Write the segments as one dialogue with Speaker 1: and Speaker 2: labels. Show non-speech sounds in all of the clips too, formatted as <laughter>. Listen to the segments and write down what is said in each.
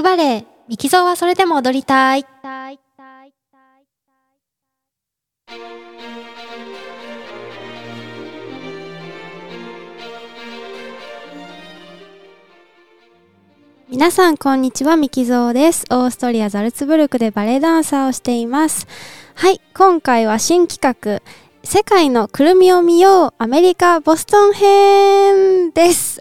Speaker 1: クバレエ、ミキゾーはそれでも踊りたい。皆さん、こんにちは。ミキゾーです。オーストリア・ザルツブルクでバレエダンサーをしています。はい、今回は新企画、世界のくるみを見ようアメリカ・ボストン編です。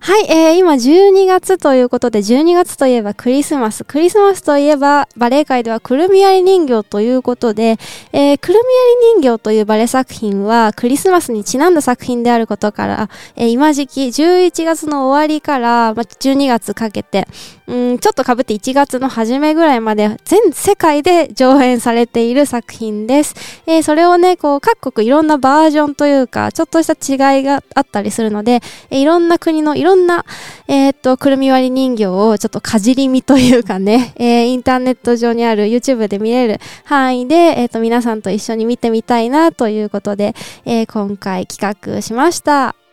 Speaker 1: はい、えー、今12月ということで、12月といえばクリスマス。クリスマスといえば、バレエ界ではくるみ割り人形ということで、えー、くるみ割り人形というバレエ作品は、クリスマスにちなんだ作品であることから、えー、今時期、11月の終わりから、まあ、12月かけて、うん、ちょっと被って1月の初めぐらいまで、全世界で上演されている作品です。えー、それをね、こう、各国いろんなバージョンというか、ちょっとした違いがあったりするので、えー、いろんな国のいろんな、えー、っと、くるみ割り人形をちょっとかじりみというかね、えー、インターネット上にある YouTube で見れる範囲で、え、っと、皆さんと一緒に見てみたいなということで、え、今回企画しました。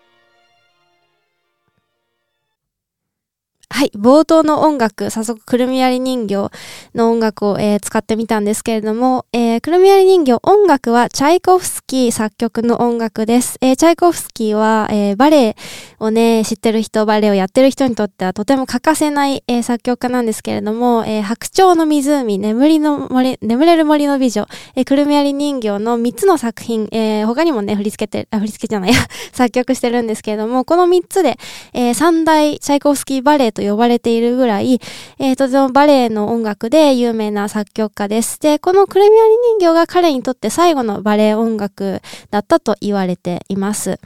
Speaker 1: はい、冒頭の音楽、早速、くるみ割り人形の音楽を、えー、使ってみたんですけれども、えー、くるみ割り人形、音楽はチャイコフスキー作曲の音楽です。えー、チャイコフスキーは、え、バレエをね、知ってる人、バレエをやってる人にとってはとても欠かせない、え、作曲家なんですけれども、え、白鳥の湖、眠りの森、眠れる森の美女、えー、くるみ割り人形の3つの作品、え、他にもね、振り付けて、あ、振り付けじゃないや、<laughs> 作曲してるんですけれども、この3つで、えー、三大チャイコフスキーバレエとと呼ばれているぐらい、えー、とてもバレエの音楽で有名な作曲家です。で、このクレミアリ人形が彼にとって最後のバレエ音楽だったと言われています。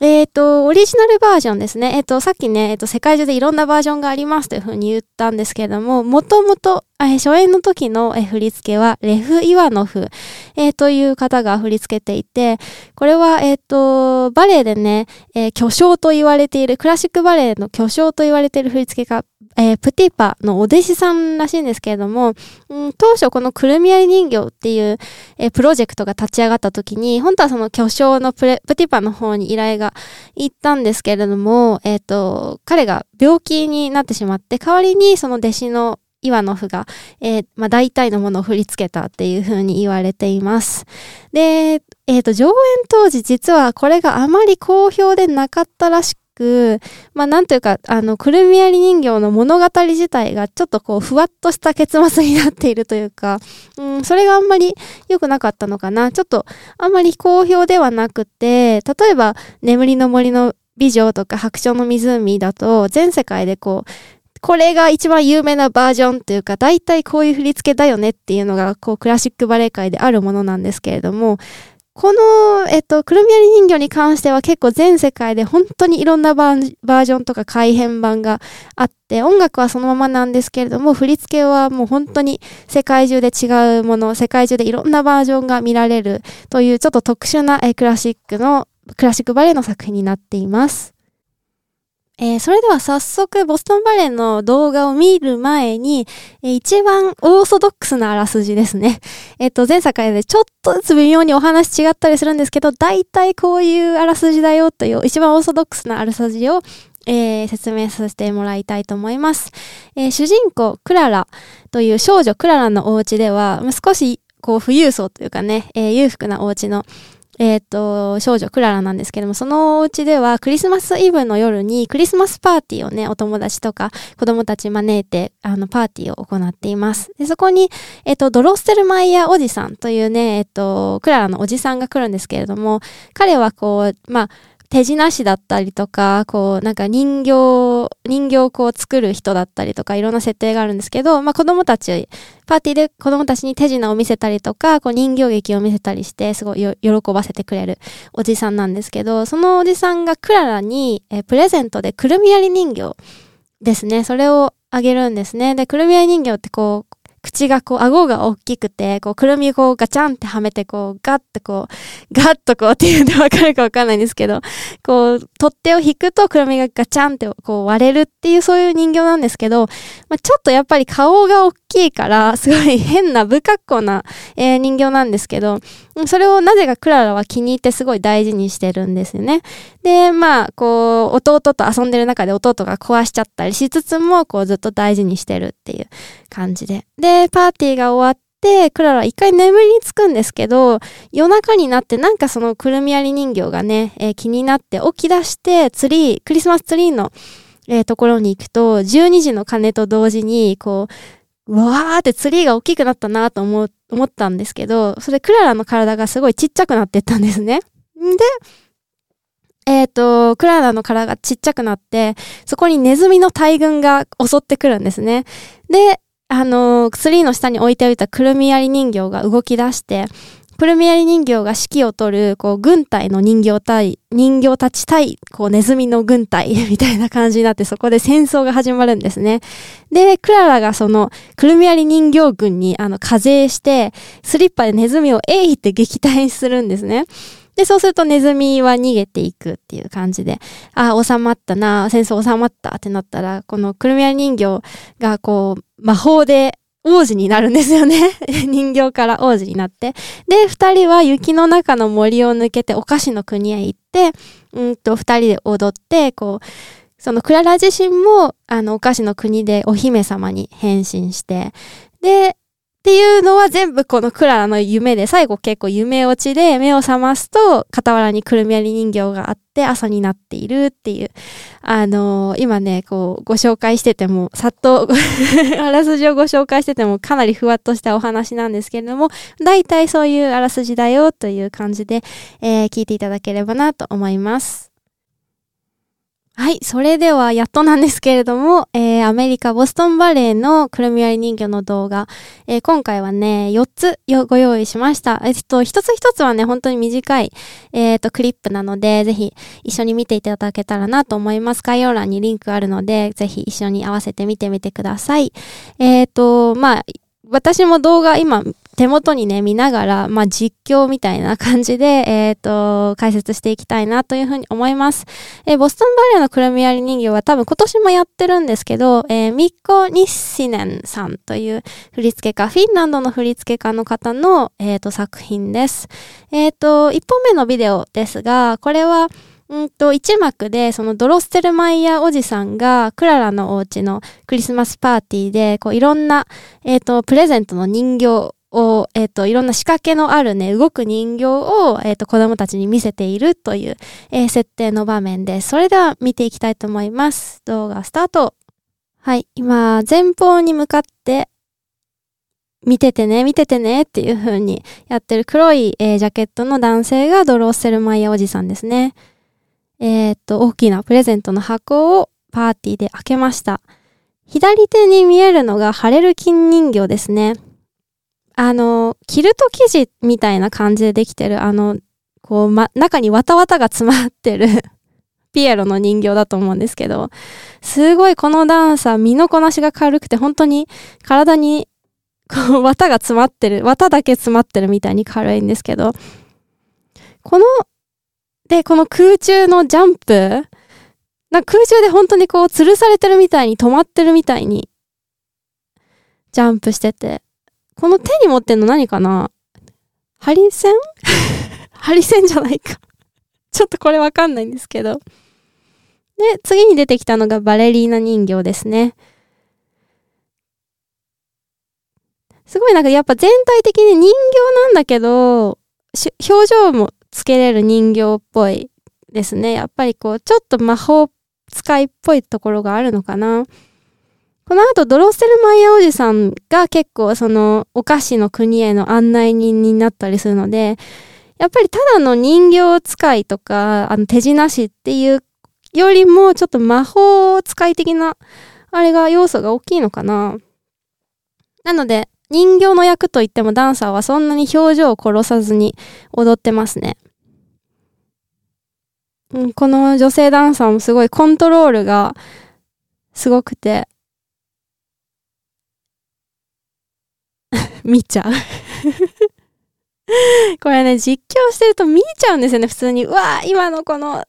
Speaker 1: えっ、ー、と、オリジナルバージョンですね。えっ、ー、と、さっきね、えっ、ー、と、世界中でいろんなバージョンがありますというふうに言ったんですけれども、もともと、初演の時の、振り付けは、レフ・イワノフ、えー、という方が振り付けていて、これは、えっ、と、バレエでね、えー、巨匠と言われている、クラシックバレエの巨匠と言われている振り付け家、えー、プティパのお弟子さんらしいんですけれども、うん、当初このくるみ割り人形っていう、えー、プロジェクトが立ち上がった時に、本当はその巨匠のプレプティパの方に依頼が行ったんですけれども、えっ、ー、と、彼が病気になってしまって、代わりにその弟子のイワノフが、えー、まあ、大体のものを振り付けたっていう風に言われています。で、えっ、ー、と、上演当時実はこれがあまり好評でなかったらしく、まあなんというか、あの、くるみ割り人形の物語自体がちょっとこう、ふわっとした結末になっているというか、うん、それがあんまり良くなかったのかな。ちょっと、あんまり好評ではなくて、例えば、眠りの森の美女とか白鳥の湖だと、全世界でこう、これが一番有名なバージョンっていうか、大体こういう振り付けだよねっていうのが、こう、クラシックバレエ界であるものなんですけれども、この、えっと、くるみ割り人形に関しては結構全世界で本当にいろんなバージョンとか改編版があって、音楽はそのままなんですけれども、振り付けはもう本当に世界中で違うもの、世界中でいろんなバージョンが見られるというちょっと特殊なえクラシックの、クラシックバレエの作品になっています。えー、それでは早速、ボストンバレーの動画を見る前に、えー、一番オーソドックスなあらすじですね。えっ、と、前作でちょっとずつ微妙にお話違ったりするんですけど、大体こういうあらすじだよという一番オーソドックスなあらすじを、えー、説明させてもらいたいと思います。え主人公、クララという少女クララのお家では、少しこう富裕層というかね、え裕福なお家のえっ、ー、と、少女クララなんですけども、そのお家ではクリスマスイブの夜にクリスマスパーティーをね、お友達とか子供たち招いて、あの、パーティーを行っています。で、そこに、えっ、ー、と、ドロッセルマイヤーおじさんというね、えっ、ー、と、クララのおじさんが来るんですけれども、彼はこう、まあ、手品師だったりとか、こう、なんか人形、人形をこう作る人だったりとか、いろんな設定があるんですけど、まあ子供たち、パーティーで子供たちに手品を見せたりとか、こう人形劇を見せたりして、すごい喜ばせてくれるおじさんなんですけど、そのおじさんがクララに、えプレゼントでくるみ割り人形ですね、それをあげるんですね。で、くるみ割り人形ってこう、口がこう、顎が大きくて、こう、くるみをこう、ガチャンってはめて、こう、ガッとこう、ガッとこうっていうとわかるかわかんないんですけど、こう、取っ手を引くと、くるみがガチャンってこう割れるっていうそういう人形なんですけど、まあ、ちょっとやっぱり顔が大きいから、すごい変な不格好な、えー、人形なんですけど、それをなぜかクララは気に入ってすごい大事にしてるんですよね。で、まあ、こう、弟と遊んでる中で弟が壊しちゃったりしつつも、こうずっと大事にしてるっていう感じで。で、パーティーが終わって、クララ一回眠りにつくんですけど、夜中になってなんかそのくるみ割り人形がね、えー、気になって起き出して、ツリー、クリスマスツリーの、えー、ところに行くと、12時の鐘と同時に、こ、うわーってツリーが大きくなったなと思、思ったんですけど、それクララの体がすごいちっちゃくなってったんですね。んで、えっ、ー、と、クララの体がちっちゃくなって、そこにネズミの大群が襲ってくるんですね。で、あのー、ツリーの下に置いておいたくるみやり人形が動き出して、プルミアリ人形が指揮を取る、こう、軍隊の人形対、人形たち対、こう、ネズミの軍隊 <laughs> みたいな感じになって、そこで戦争が始まるんですね。で、クララがその、くるみアリ人形軍に、あの、課税して、スリッパでネズミをえいって撃退するんですね。で、そうするとネズミは逃げていくっていう感じで、ああ、収まったな、戦争収まったってなったら、このくるみアリ人形がこう、魔法で王子になるんですよね。<laughs> 人形から王子になって。で、二人は雪の中の森を抜けてお菓子の国へ行って、うんと、二人で踊って、こう、そのクララ自身も、あの、お菓子の国でお姫様に変身して、で、っていうのは全部このクララの夢で、最後結構夢落ちで目を覚ますと、傍らにくるみ割り人形があって朝になっているっていう。あのー、今ね、こう、ご紹介してても、さっとあらすじをご紹介しててもかなりふわっとしたお話なんですけれども、大体そういうあらすじだよという感じで、えー、聞いていただければなと思います。はい。それでは、やっとなんですけれども、えー、アメリカボストンバレーのくるみ割り人形の動画、えー、今回はね、4つご用意しました。えっと、一つ一つはね、本当に短い、えっ、と、クリップなので、ぜひ一緒に見ていただけたらなと思います。概要欄にリンクあるので、ぜひ一緒に合わせて見てみてください。えっ、と、まあ、私も動画今手元にね、見ながら、まあ、実況みたいな感じで、えっ、ー、と、解説していきたいなというふうに思います。えー、ボストンバレーのくるみ割り人形は多分今年もやってるんですけど、えー、ミッコ・ニッシネンさんという振付家、フィンランドの振付家の方の、えっ、と、作品です。えっ、と、1本目のビデオですが、これは、うんと、一幕で、そのドロステルマイヤーおじさんが、クララのお家のクリスマスパーティーで、こう、いろんな、えっ、ー、と、プレゼントの人形を、えっ、ー、と、いろんな仕掛けのあるね、動く人形を、えっ、ー、と、子供たちに見せているという、えー、設定の場面です。それでは見ていきたいと思います。動画スタート。はい、今、前方に向かって、見ててね、見ててねっていう風にやってる黒い、えー、ジャケットの男性がドロッセルマイヤおじさんですね。えー、っと、大きなプレゼントの箱をパーティーで開けました。左手に見えるのが晴れる金人形ですね。あの、キルト生地みたいな感じでできてる、あの、こう、ま、中にわたわたが詰まってる <laughs> ピエロの人形だと思うんですけど、すごいこのダンサー、身のこなしが軽くて、本当に体に、こう、<laughs> 綿が詰まってる、綿だけ詰まってるみたいに軽いんですけど、この、で、この空中のジャンプ、な空中で本当にこう、吊るされてるみたいに止まってるみたいに、ジャンプしてて、この手に持ってんの何かな？ハリセンハリセンじゃないかちょっとこれわかんないんですけど。で、次に出てきたのがバレリーナ人形ですね。すごいなんかやっぱ全体的に人形なんだけど、表情もつけれる人形っぽいですね。やっぱりこう、ちょっと魔法使いっぽいところがあるのかな。この後、ドロッセルマイヤーおじさんが結構そのお菓子の国への案内人になったりするので、やっぱりただの人形使いとか、あの手品師っていうよりもちょっと魔法使い的な、あれが要素が大きいのかな。なので、人形の役といってもダンサーはそんなに表情を殺さずに踊ってますね。この女性ダンサーもすごいコントロールがすごくて、<laughs> 見ちゃう <laughs> これね、実況してると見ちゃうんですよね、普通に。うわー今のこの、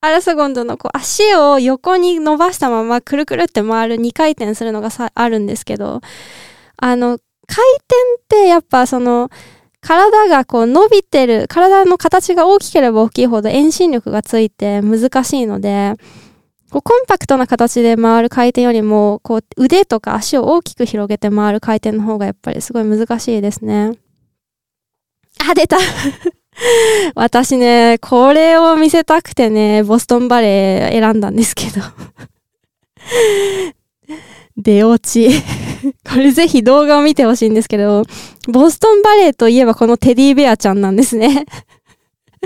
Speaker 1: アラセゴンドのこう足を横に伸ばしたままくるくるって回る2回転するのがさあるんですけど、あの、回転ってやっぱその、体がこう伸びてる、体の形が大きければ大きいほど遠心力がついて難しいので、こうコンパクトな形で回る回転よりも、こう腕とか足を大きく広げて回る回転の方がやっぱりすごい難しいですね。あ、出た。<laughs> 私ね、これを見せたくてね、ボストンバレー選んだんですけど。<laughs> 出落ち。<laughs> これぜひ動画を見てほしいんですけど、ボストンバレーといえばこのテディベアちゃんなんですね。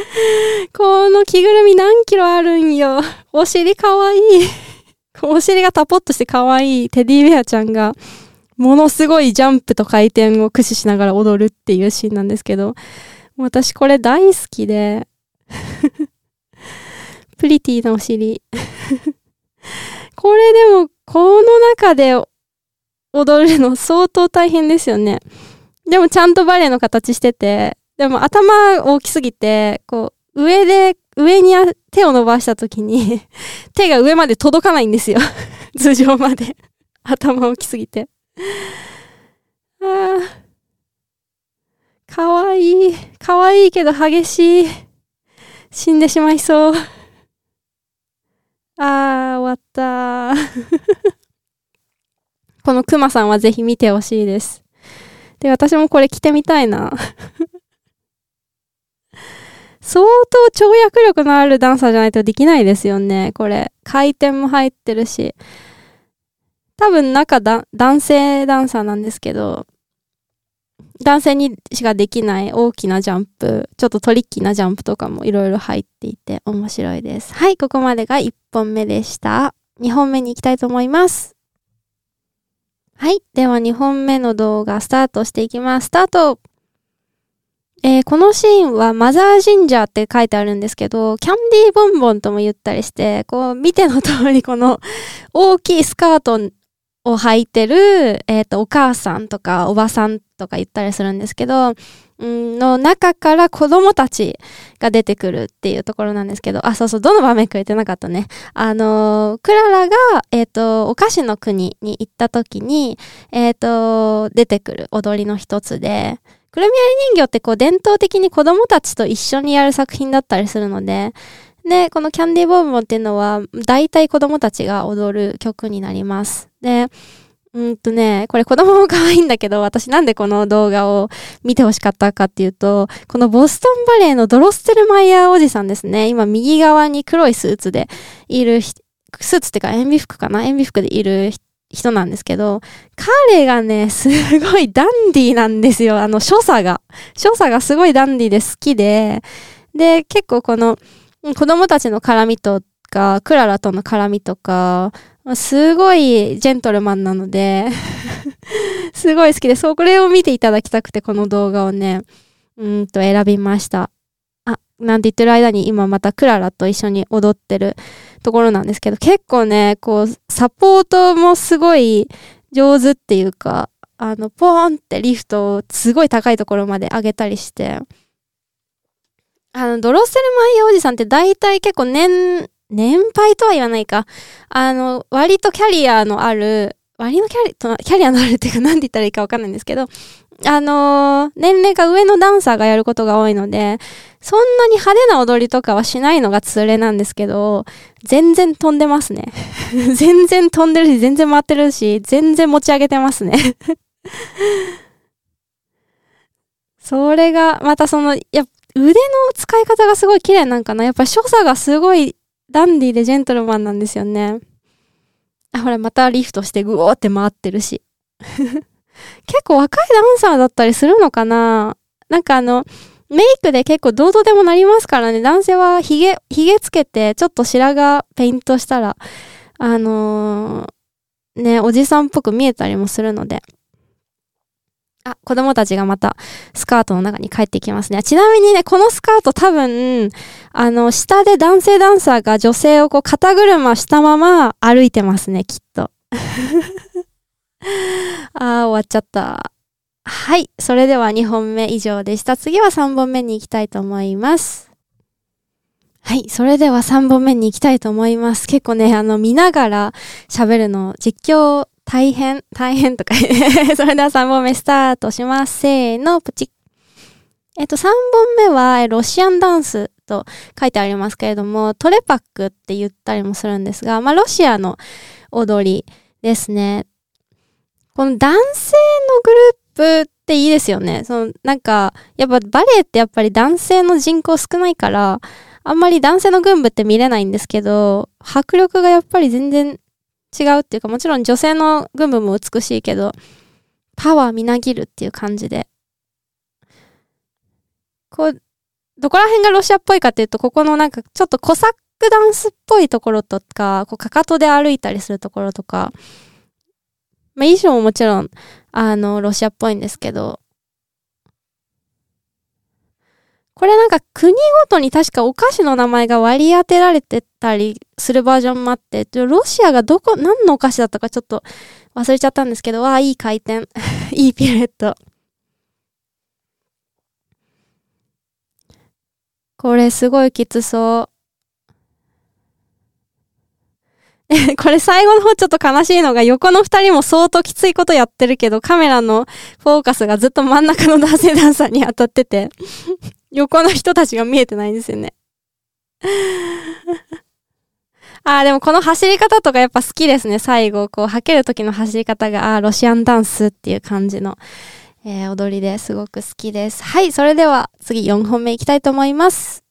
Speaker 1: <laughs> この着ぐるみ何キロあるんよ。<laughs> お尻かわいい。<laughs> お尻がタポッとしてかわいいテディベアちゃんが、ものすごいジャンプと回転を駆使しながら踊るっていうシーンなんですけど、私これ大好きで、プリティなお尻。これでも、この中で踊るの相当大変ですよね。でもちゃんとバレエの形してて、でも頭大きすぎて、こう、上で、上に手を伸ばした時に <laughs> 手が上まで届かないんですよ <laughs> 頭上まで頭大きすぎて。ああ。かわいい。かわいいけど激しい。死んでしまいそう。あー、終わった <laughs> このクマさんはぜひ見てほしいです。で、私もこれ着てみたいな。相当跳躍力のあるダンサーじゃないとできないですよね、これ。回転も入ってるし。多分中だ、男性ダンサーなんですけど、男性にしかできない大きなジャンプ、ちょっとトリッキーなジャンプとかもいろいろ入っていて面白いです。はい、ここまでが1本目でした。2本目に行きたいと思います。はい、では2本目の動画スタートしていきます。スタートえー、このシーンはマザージンジャーって書いてあるんですけど、キャンディーボンボンとも言ったりして、こう見ての通りこの大きいスカートを履いてる、えっ、ー、と、お母さんとかおばさんとか言ったりするんですけど、の中から子供たちが出てくるっていうところなんですけど、あ、そうそう、どの場面か言ってなかったね。あの、クララが、えっ、ー、と、お菓子の国に行った時に、えっ、ー、と、出てくる踊りの一つで、くるみ割り人形ってこう伝統的に子供たちと一緒にやる作品だったりするので、で、このキャンディーボンボンっていうのは、大体子供たちが踊る曲になります。で、うんとね、これ子供も可愛いんだけど、私なんでこの動画を見てほしかったかっていうと、このボストンバレーのドロステルマイヤーおじさんですね。今右側に黒いスーツでいる、スーツってか塩ビ服かな？塩ビ服でいる人なんですけど、彼がね、すごいダンディーなんですよ。あの、所作が。所作がすごいダンディーで好きで、で、結構この、子供たちの絡みとか、クララとの絡みとか、すごいジェントルマンなので <laughs> すごい好きで、そう、これを見ていただきたくて、この動画をね、うんと選びました。あ、なんて言ってる間に今またクララと一緒に踊ってるところなんですけど、結構ね、こう、サポートもすごい上手っていうか、あの、ポーンってリフトをすごい高いところまで上げたりして、あの、ドロッセルマイヤーおじさんって大体結構年、年配とは言わないか。あの、割とキャリアのある、割のキャリ、キャリアのあるっていうか何て言ったらいいかわかんないんですけど、あのー、年齢が上のダンサーがやることが多いので、そんなに派手な踊りとかはしないのが通例なんですけど、全然飛んでますね。<laughs> 全然飛んでるし、全然回ってるし、全然持ち上げてますね。<laughs> それが、またその、や腕の使い方がすごい綺麗なんかな。やっぱ所作がすごいダンディーでジェントルマンなんですよね。あ、ほら、またリフトしてグオーって回ってるし。<laughs> 結構若いダンサーだったりするのかななんかあの、メイクで結構どうとでもなりますからね。男性はヒゲ、ヒゲつけて、ちょっと白髪ペイントしたら、あのー、ね、おじさんっぽく見えたりもするので。あ、子供たちがまたスカートの中に帰ってきますね。ちなみにね、このスカート多分、あの、下で男性ダンサーが女性をこう肩車したまま歩いてますね、きっと。<laughs> あー、終わっちゃった。はい。それでは2本目以上でした。次は3本目に行きたいと思います。はい。それでは3本目に行きたいと思います。結構ね、あの、見ながら喋るの、実況大変、大変とか <laughs> それでは3本目スタートします。せーの、プチッ。えっと、3本目は、ロシアンダンスと書いてありますけれども、トレパックって言ったりもするんですが、まあ、ロシアの踊りですね。この男性のグループっていいですよね。その、なんか、やっぱバレエってやっぱり男性の人口少ないから、あんまり男性の群舞って見れないんですけど、迫力がやっぱり全然違うっていうか、もちろん女性の群舞も美しいけど、パワーみなぎるっていう感じで。こう、どこら辺がロシアっぽいかっていうと、ここのなんかちょっとコサックダンスっぽいところとか、こうかかとで歩いたりするところとか、まあ衣装ももちろん、あの、ロシアっぽいんですけど、これなんか国ごとに確かお菓子の名前が割り当てられてたりするバージョンもあって、ロシアがどこ、何のお菓子だったかちょっと忘れちゃったんですけど、わあ、いい回転。<laughs> いいピルエット。これすごいきつそう。え <laughs> これ最後の方ちょっと悲しいのが横の二人も相当きついことやってるけどカメラのフォーカスがずっと真ん中の男性ダンサーに当たってて横の人たちが見えてないんですよね。<laughs> ああ、でもこの走り方とかやっぱ好きですね。最後、こう、はける時の走り方が、ああ、ロシアンダンスっていう感じの、えー、踊りですごく好きです。はい、それでは次4本目いきたいと思います。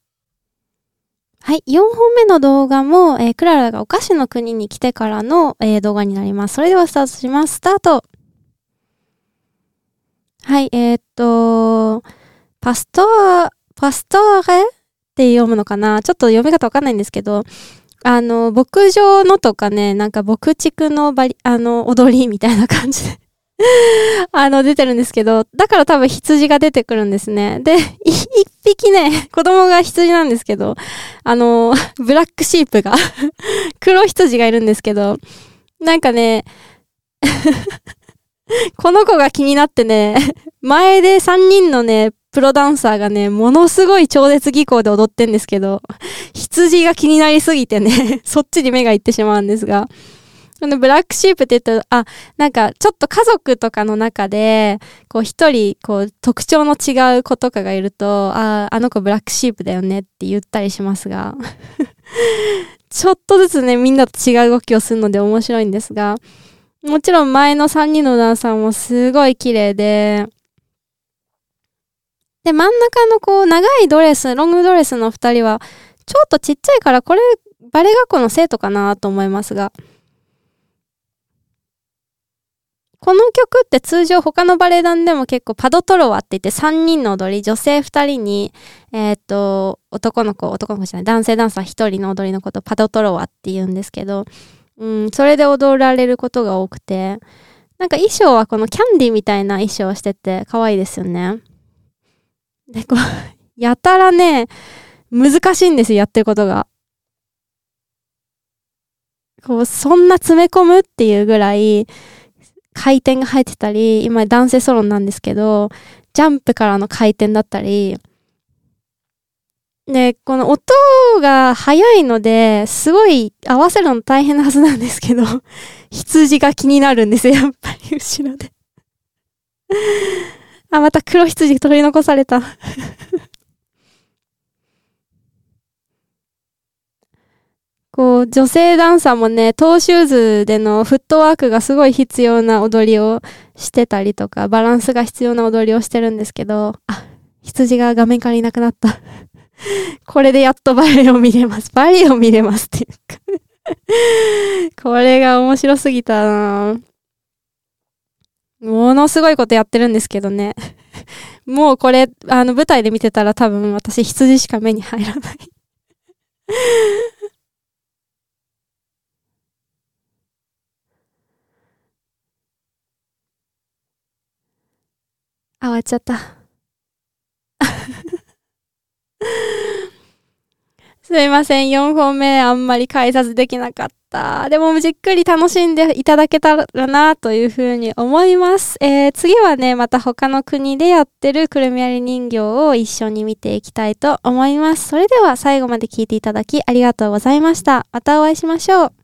Speaker 1: はい、4本目の動画も、えー、クララがお菓子の国に来てからの、えー、動画になります。それではスタートします。スタートはい、えー、っと、パストー、パストーレって読むのかな？ちょっと読み方わかんないんですけど、あの、牧場のとかね、なんか牧畜のバリ、あの、踊りみたいな感じで <laughs> あの、出てるんですけど、だから多分羊が出てくるんですね。で、一匹ね、子供が羊なんですけど、あの、ブラックシープが <laughs> 黒羊がいるんですけど、なんかね、<laughs> この子が気になってね、前で3人のね、プロダンサーがね、ものすごい超絶技巧で踊ってんですけど、羊が気になりすぎてね、<laughs> そっちに目がいってしまうんですが、このブラックシープって言うと、あ、なんかちょっと家族とかの中で、こう一人、こう特徴の違う子とかがいると、あ、あの子ブラックシープだよねって言ったりしますが、<laughs> ちょっとずつね、みんなと違う動きをするので面白いんですが、もちろん前の3人のダンサーもすごい綺麗で、で、真ん中のこう、長いドレス、ロングドレスの二人は、ちょっとちっちゃいから、これ、バレエ学校の生徒かなと思いますが。この曲って通常他のバレエ団でも結構パドトロワって言って3人の踊り、女性2人に、えっ、と、男の子、男の子じゃない、男性ダンサー1人の踊りのことパドトロワって言うんですけど、うん、それで踊られることが多くて、なんか衣装はこのキャンディみたいな衣装をしてて可愛いですよね。で、こう、<laughs> やたらね、難しいんですよ、やってることが。こう、そんな詰め込むっていうぐらい、回転が入ってたり、今男性ソロンなんですけど、ジャンプからの回転だったり、で、この音が速いので、すごい合わせるの大変なはずなんですけど、<laughs> 羊が気になるんですよ、やっぱり後ろで <laughs> あ、また黒羊取り残された。<laughs> こう、女性ダンサーもね、トーシューズでのフットワークがすごい必要な踊りをしてたりとか、バランスが必要な踊りをしてるんですけど、あ、羊が画面からいなくなった。<laughs> これでやっとバレエを見れます。バレエを見れますっていうか。<laughs> これが面白すぎたな。ものすごいことやってるんですけどね。<laughs> もうこれ、あの、舞台で見てたら多分私羊しか目に入らない <laughs> あ、終わっちゃった。<laughs> すいません。4本目あんまり解説できなかった。でもじっくり楽しんでいただけたらなというふうに思います。えー、次はね、また他の国でやってるくるみ割り人形を一緒に見ていきたいと思います。それでは最後まで聞いていただきありがとうございました。またお会いしましょう。